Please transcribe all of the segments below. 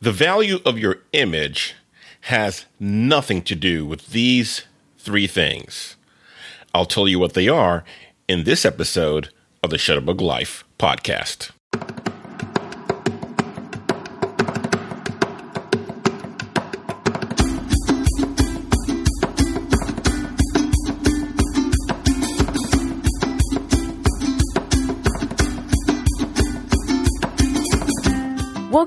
The value of your image has nothing to do with these three things. I'll tell you what they are in this episode of the Shutterbug Life podcast.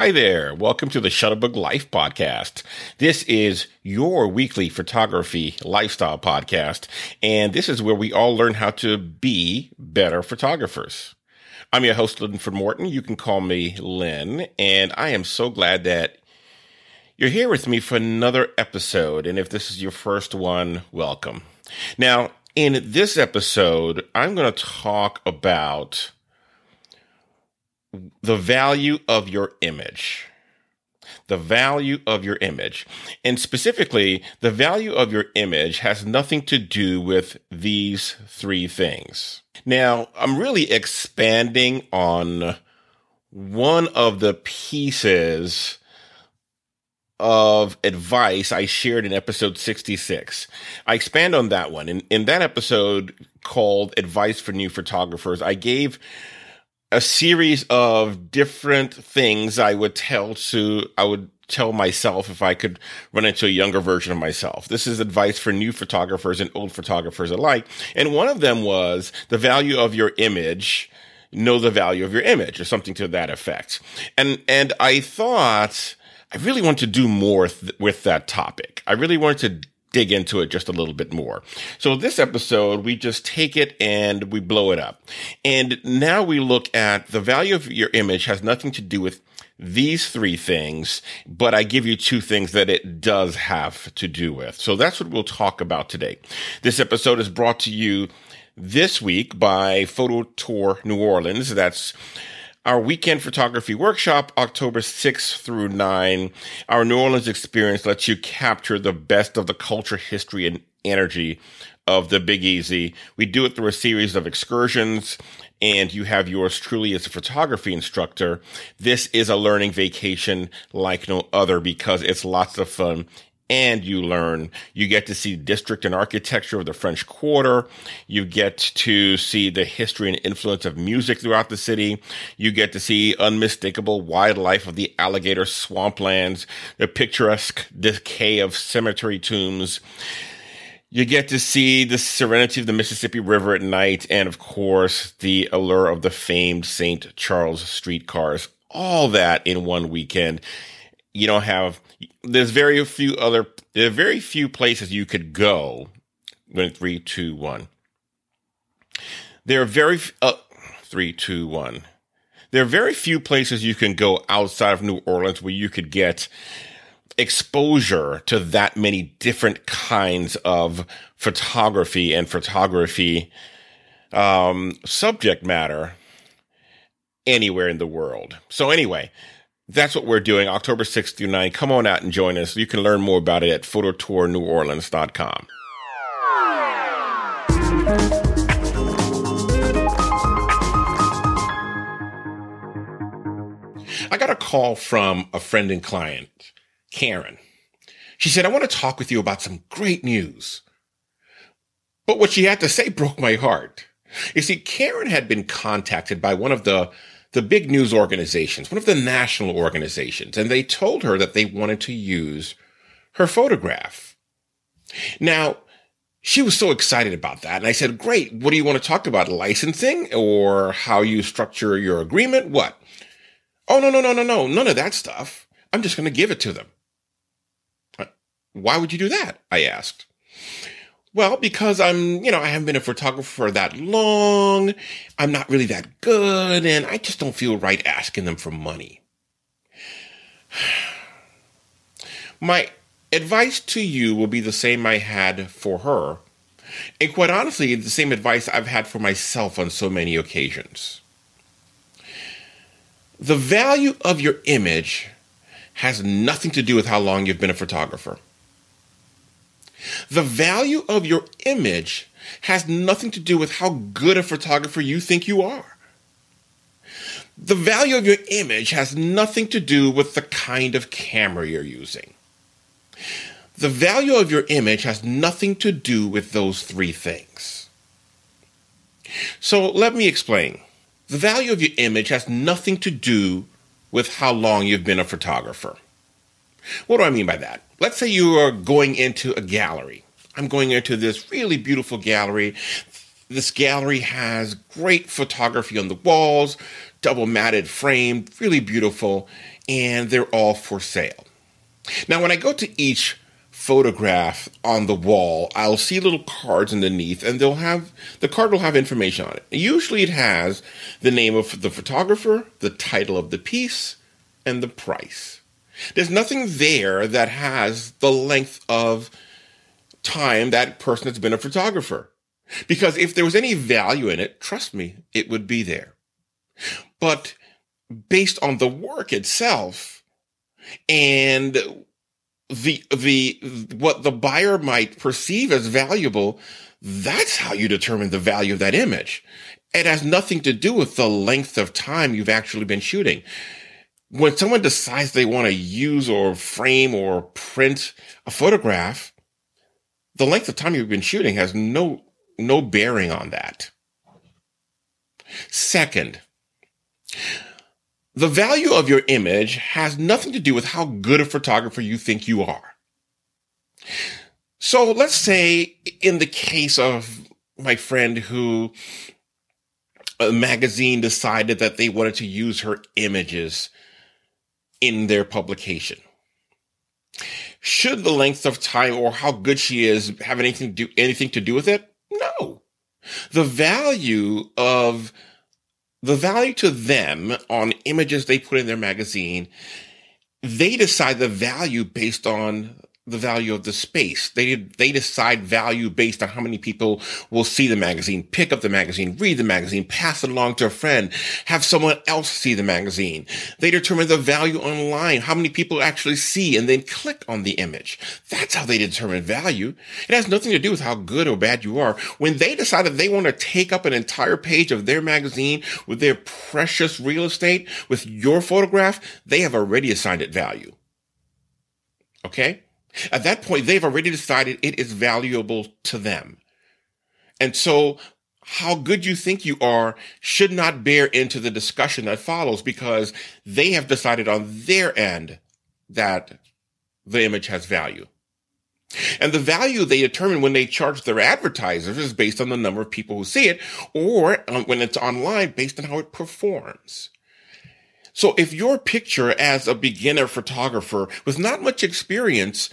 Hi there. Welcome to the Shutterbug Life podcast. This is your weekly photography lifestyle podcast, and this is where we all learn how to be better photographers. I'm your host, Linford Morton. You can call me Lynn, and I am so glad that you're here with me for another episode. And if this is your first one, welcome. Now, in this episode, I'm going to talk about the value of your image. The value of your image. And specifically, the value of your image has nothing to do with these three things. Now, I'm really expanding on one of the pieces of advice I shared in episode 66. I expand on that one. In, in that episode called Advice for New Photographers, I gave a series of different things I would tell to, I would tell myself if I could run into a younger version of myself. This is advice for new photographers and old photographers alike. And one of them was the value of your image. Know the value of your image or something to that effect. And, and I thought I really want to do more th- with that topic. I really wanted to dig into it just a little bit more. So this episode, we just take it and we blow it up. And now we look at the value of your image has nothing to do with these three things, but I give you two things that it does have to do with. So that's what we'll talk about today. This episode is brought to you this week by Photo Tour New Orleans. That's our weekend photography workshop, October 6th through 9. Our New Orleans experience lets you capture the best of the culture, history, and energy of the Big Easy. We do it through a series of excursions, and you have yours truly as a photography instructor. This is a learning vacation like no other because it's lots of fun and you learn. You get to see district and architecture of the French Quarter. You get to see the history and influence of music throughout the city. You get to see unmistakable wildlife of the alligator swamplands, the picturesque decay of cemetery tombs. You get to see the serenity of the Mississippi River at night, and of course, the allure of the famed St. Charles streetcars. All that in one weekend. You don't have there's very few other there are very few places you could go. Going three, two, one. There are very uh, three, two, one. There are very few places you can go outside of New Orleans where you could get exposure to that many different kinds of photography and photography um, subject matter anywhere in the world. So anyway, that's what we're doing October 6th through 9. Come on out and join us. You can learn more about it at phototourneworleans.com. I got a call from a friend and client, Karen. She said, I want to talk with you about some great news. But what she had to say broke my heart. You see, Karen had been contacted by one of the the big news organizations, one of the national organizations, and they told her that they wanted to use her photograph. Now, she was so excited about that. And I said, great. What do you want to talk about? Licensing or how you structure your agreement? What? Oh, no, no, no, no, no. None of that stuff. I'm just going to give it to them. Why would you do that? I asked. Well, because I'm, you know, I haven't been a photographer for that long. I'm not really that good and I just don't feel right asking them for money. My advice to you will be the same I had for her. And quite honestly, the same advice I've had for myself on so many occasions. The value of your image has nothing to do with how long you've been a photographer. The value of your image has nothing to do with how good a photographer you think you are. The value of your image has nothing to do with the kind of camera you're using. The value of your image has nothing to do with those three things. So let me explain. The value of your image has nothing to do with how long you've been a photographer. What do I mean by that? Let's say you are going into a gallery. I'm going into this really beautiful gallery. This gallery has great photography on the walls, double matted frame, really beautiful, and they're all for sale. Now, when I go to each photograph on the wall, I'll see little cards underneath, and they'll have the card will have information on it. Usually, it has the name of the photographer, the title of the piece, and the price. There's nothing there that has the length of time that person has been a photographer. Because if there was any value in it, trust me, it would be there. But based on the work itself and the the what the buyer might perceive as valuable that's how you determine the value of that image it has nothing to do with the length of time you've actually been shooting when someone decides they want to use or frame or print a photograph the length of time you've been shooting has no no bearing on that second the value of your image has nothing to do with how good a photographer you think you are. So let's say in the case of my friend who a magazine decided that they wanted to use her images in their publication. Should the length of time or how good she is have anything to do anything to do with it? No. The value of the value to them on images they put in their magazine, they decide the value based on the value of the space. They they decide value based on how many people will see the magazine, pick up the magazine, read the magazine, pass it along to a friend, have someone else see the magazine. They determine the value online, how many people actually see and then click on the image. That's how they determine value. It has nothing to do with how good or bad you are. When they decide that they want to take up an entire page of their magazine with their precious real estate with your photograph, they have already assigned it value. Okay? At that point, they've already decided it is valuable to them. And so how good you think you are should not bear into the discussion that follows because they have decided on their end that the image has value. And the value they determine when they charge their advertisers is based on the number of people who see it or um, when it's online based on how it performs. So if your picture as a beginner photographer with not much experience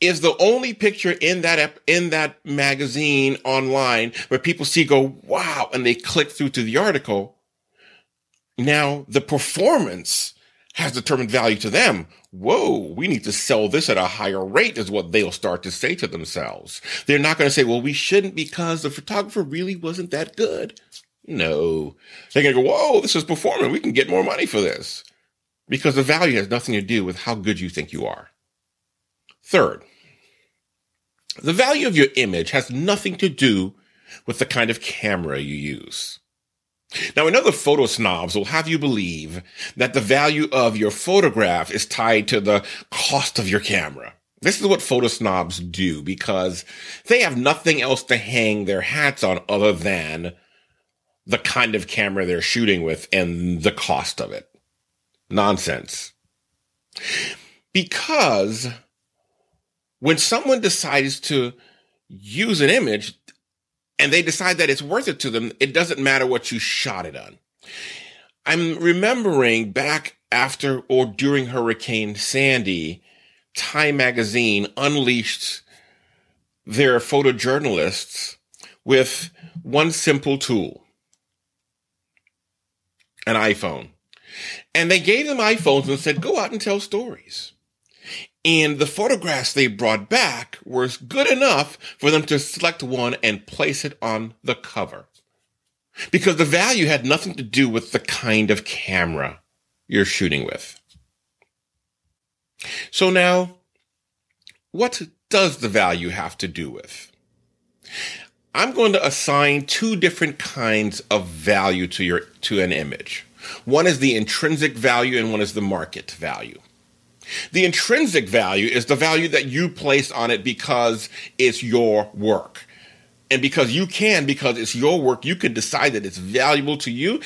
is the only picture in that in that magazine online where people see go wow and they click through to the article now the performance has determined value to them. Whoa we need to sell this at a higher rate is what they'll start to say to themselves. They're not going to say well we shouldn't because the photographer really wasn't that good no. They're going to go, whoa, this is performing. We can get more money for this. Because the value has nothing to do with how good you think you are. Third, the value of your image has nothing to do with the kind of camera you use. Now, another photo snobs will have you believe that the value of your photograph is tied to the cost of your camera. This is what photo snobs do because they have nothing else to hang their hats on other than the kind of camera they're shooting with and the cost of it. Nonsense. Because when someone decides to use an image and they decide that it's worth it to them, it doesn't matter what you shot it on. I'm remembering back after or during Hurricane Sandy, Time magazine unleashed their photojournalists with one simple tool an iPhone. And they gave them iPhones and said, go out and tell stories. And the photographs they brought back were good enough for them to select one and place it on the cover. Because the value had nothing to do with the kind of camera you're shooting with. So now, what does the value have to do with? I'm going to assign two different kinds of value to your to an image. One is the intrinsic value and one is the market value. The intrinsic value is the value that you place on it because it's your work. And because you can, because it's your work, you can decide that it's valuable to you.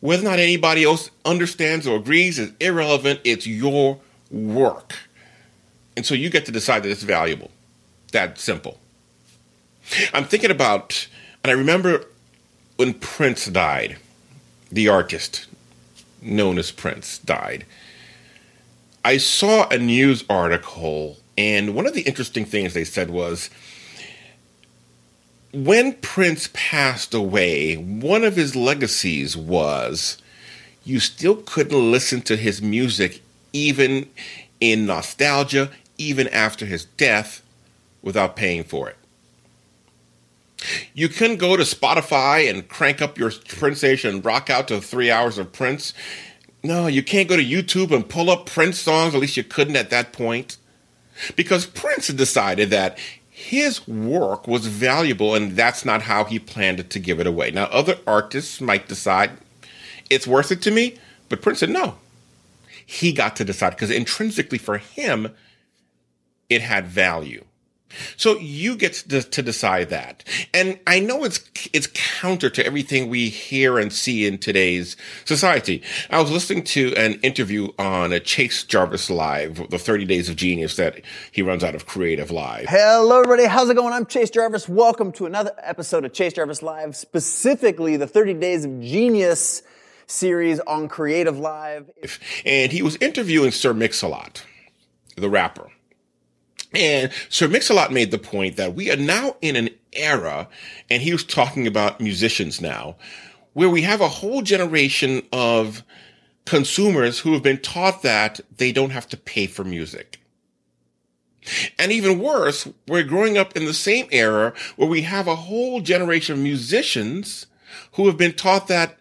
Whether or not anybody else understands or agrees is irrelevant. It's your work. And so you get to decide that it's valuable. That simple. I'm thinking about, and I remember when Prince died, the artist known as Prince died. I saw a news article, and one of the interesting things they said was when Prince passed away, one of his legacies was you still couldn't listen to his music even in nostalgia, even after his death, without paying for it. You couldn't go to Spotify and crank up your Prince station and rock out to three hours of Prince. No, you can't go to YouTube and pull up Prince songs, at least you couldn't at that point. Because Prince decided that his work was valuable and that's not how he planned to give it away. Now, other artists might decide it's worth it to me, but Prince said no. He got to decide because intrinsically for him, it had value. So you get to, to, decide that. And I know it's, it's counter to everything we hear and see in today's society. I was listening to an interview on a Chase Jarvis Live, the 30 Days of Genius that he runs out of Creative Live. Hello, everybody. How's it going? I'm Chase Jarvis. Welcome to another episode of Chase Jarvis Live, specifically the 30 Days of Genius series on Creative Live. And he was interviewing Sir Mix-a-Lot, the rapper. And Sir Mix-a-Lot made the point that we are now in an era, and he was talking about musicians now, where we have a whole generation of consumers who have been taught that they don't have to pay for music. And even worse, we're growing up in the same era where we have a whole generation of musicians who have been taught that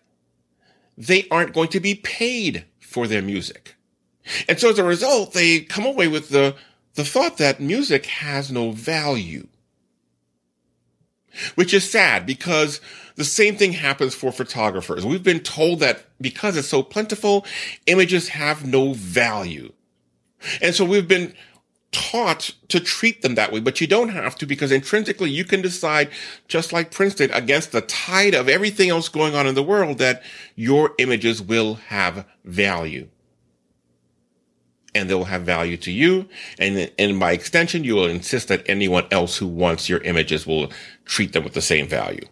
they aren't going to be paid for their music. And so as a result, they come away with the the thought that music has no value. Which is sad because the same thing happens for photographers. We've been told that because it's so plentiful, images have no value. And so we've been taught to treat them that way, but you don't have to because intrinsically you can decide, just like Prince did, against the tide of everything else going on in the world, that your images will have value and they'll have value to you. And, and by extension, you will insist that anyone else who wants your images will treat them with the same value.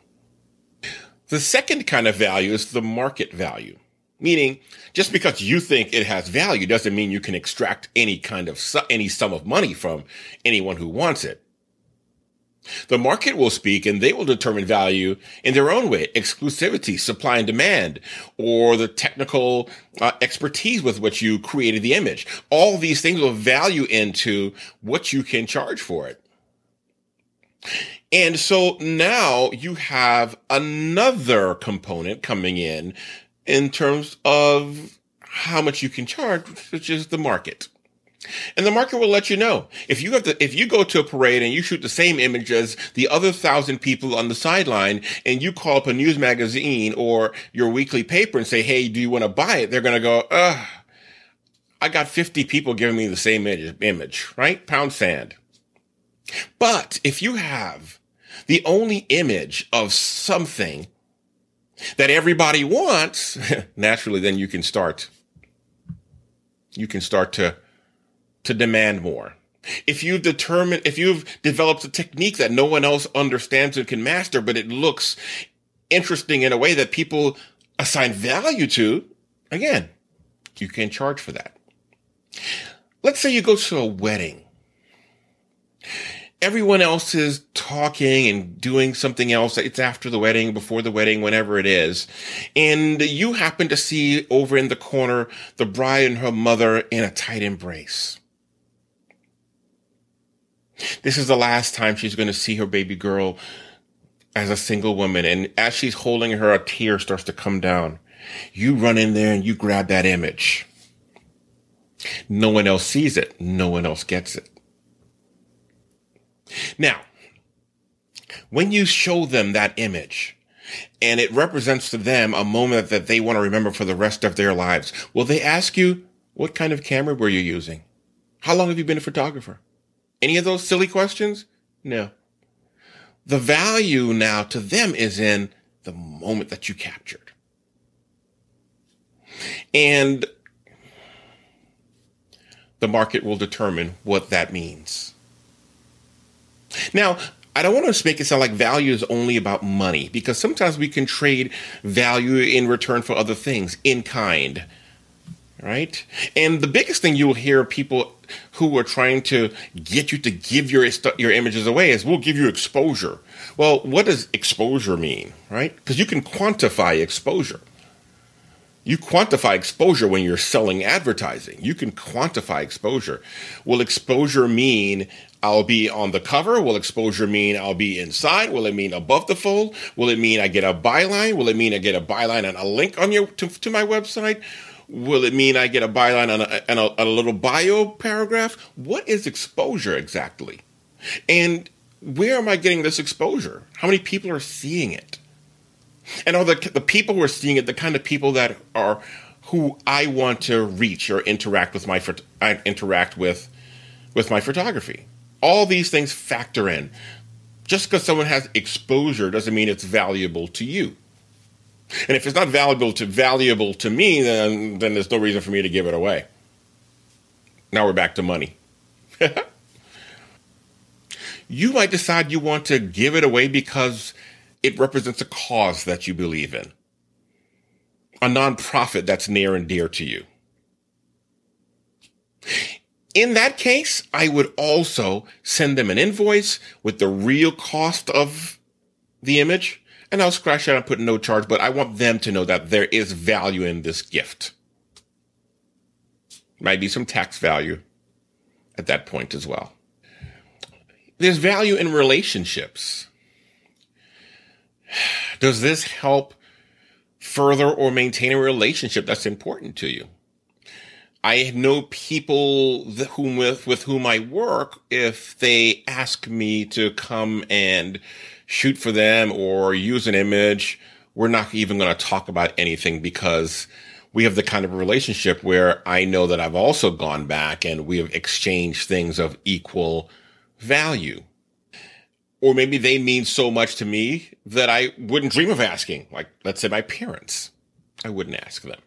The second kind of value is the market value. Meaning, just because you think it has value doesn't mean you can extract any kind of, any sum of money from anyone who wants it. The market will speak and they will determine value in their own way, exclusivity, supply and demand, or the technical uh, expertise with which you created the image. All these things will value into what you can charge for it. And so now you have another component coming in in terms of how much you can charge, which is the market. And the market will let you know. If you have to, if you go to a parade and you shoot the same image as the other thousand people on the sideline and you call up a news magazine or your weekly paper and say, Hey, do you want to buy it? They're going to go, Ugh, I got 50 people giving me the same image, right? Pound sand. But if you have the only image of something that everybody wants, naturally, then you can start, you can start to to demand more. If you've determined, if you've developed a technique that no one else understands and can master, but it looks interesting in a way that people assign value to, again, you can charge for that. Let's say you go to a wedding. Everyone else is talking and doing something else. It's after the wedding, before the wedding, whenever it is. And you happen to see over in the corner the bride and her mother in a tight embrace. This is the last time she's going to see her baby girl as a single woman. And as she's holding her, a tear starts to come down. You run in there and you grab that image. No one else sees it. No one else gets it. Now, when you show them that image and it represents to them a moment that they want to remember for the rest of their lives, will they ask you, what kind of camera were you using? How long have you been a photographer? Any of those silly questions? No. The value now to them is in the moment that you captured. And the market will determine what that means. Now, I don't want to make it sound like value is only about money because sometimes we can trade value in return for other things in kind. Right? And the biggest thing you'll hear people who are trying to get you to give your your images away is we'll give you exposure. Well, what does exposure mean, right? Because you can quantify exposure. You quantify exposure when you're selling advertising. You can quantify exposure. Will exposure mean I'll be on the cover? Will exposure mean I'll be inside? Will it mean above the fold? Will it mean I get a byline? Will it mean I get a byline and a link on your to, to my website? Will it mean I get a byline and a, a, a little bio paragraph? What is exposure exactly? And where am I getting this exposure? How many people are seeing it? And are the, the people who are seeing it the kind of people that are who I want to reach or interact with my I interact with with my photography? All these things factor in. Just because someone has exposure doesn't mean it's valuable to you. And if it's not valuable to valuable to me, then then there's no reason for me to give it away. Now we're back to money. you might decide you want to give it away because it represents a cause that you believe in, a nonprofit that's near and dear to you. In that case, I would also send them an invoice with the real cost of the image and I'll scratch that and put no charge, but I want them to know that there is value in this gift. Might be some tax value at that point as well. There's value in relationships. Does this help further or maintain a relationship that's important to you? I know people whom with, with whom I work, if they ask me to come and shoot for them or use an image, we're not even going to talk about anything because we have the kind of relationship where I know that I've also gone back and we have exchanged things of equal value. Or maybe they mean so much to me that I wouldn't dream of asking, like, let's say my parents. I wouldn't ask them.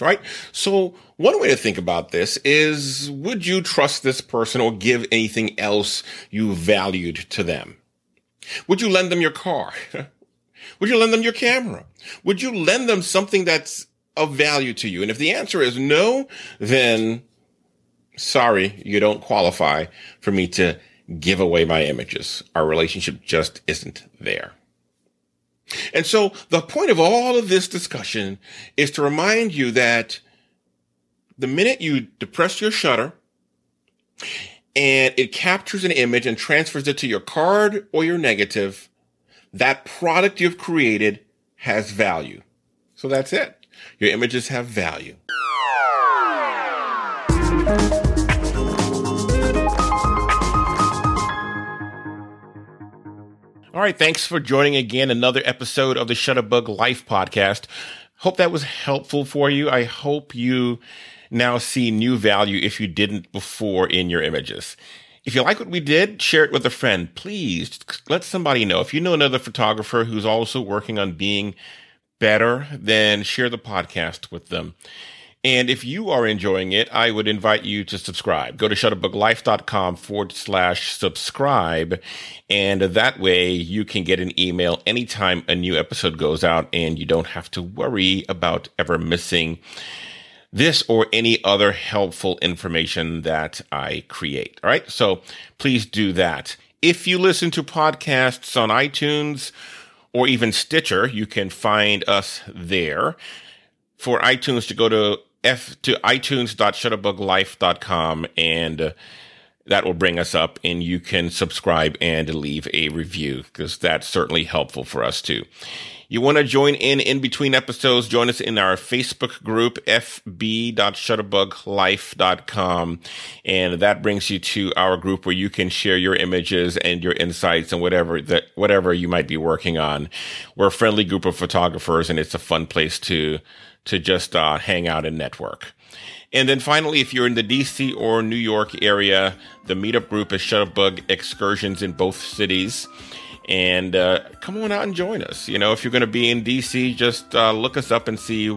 Right? So one way to think about this is, would you trust this person or give anything else you valued to them? Would you lend them your car? Would you lend them your camera? Would you lend them something that's of value to you? And if the answer is no, then sorry, you don't qualify for me to give away my images. Our relationship just isn't there. And so the point of all of this discussion is to remind you that the minute you depress your shutter and it captures an image and transfers it to your card or your negative, that product you've created has value. So that's it. Your images have value. All right, thanks for joining again another episode of the Shutterbug Life podcast. Hope that was helpful for you. I hope you now see new value if you didn't before in your images. If you like what we did, share it with a friend. Please let somebody know. If you know another photographer who's also working on being better, then share the podcast with them. And if you are enjoying it, I would invite you to subscribe. Go to shutterbuglife.com forward slash subscribe. And that way you can get an email anytime a new episode goes out and you don't have to worry about ever missing this or any other helpful information that I create. All right. So please do that. If you listen to podcasts on iTunes or even Stitcher, you can find us there. For iTunes to go to f to itunes.shutterbuglife.com and uh, that will bring us up and you can subscribe and leave a review because that's certainly helpful for us too. You want to join in in between episodes, join us in our Facebook group, fb.shutterbuglife.com. And that brings you to our group where you can share your images and your insights and whatever that, whatever you might be working on. We're a friendly group of photographers and it's a fun place to, to just, uh, hang out and network. And then finally, if you're in the DC or New York area, the meetup group is Shutterbug Excursions in both cities. And uh, come on out and join us. You know, if you're going to be in DC, just uh, look us up and see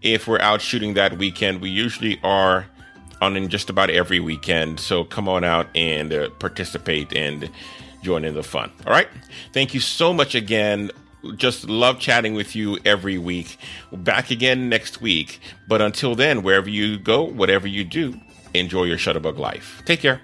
if we're out shooting that weekend. We usually are on in just about every weekend. So come on out and uh, participate and join in the fun. All right. Thank you so much again just love chatting with you every week. Back again next week. But until then, wherever you go, whatever you do, enjoy your Shutterbug life. Take care.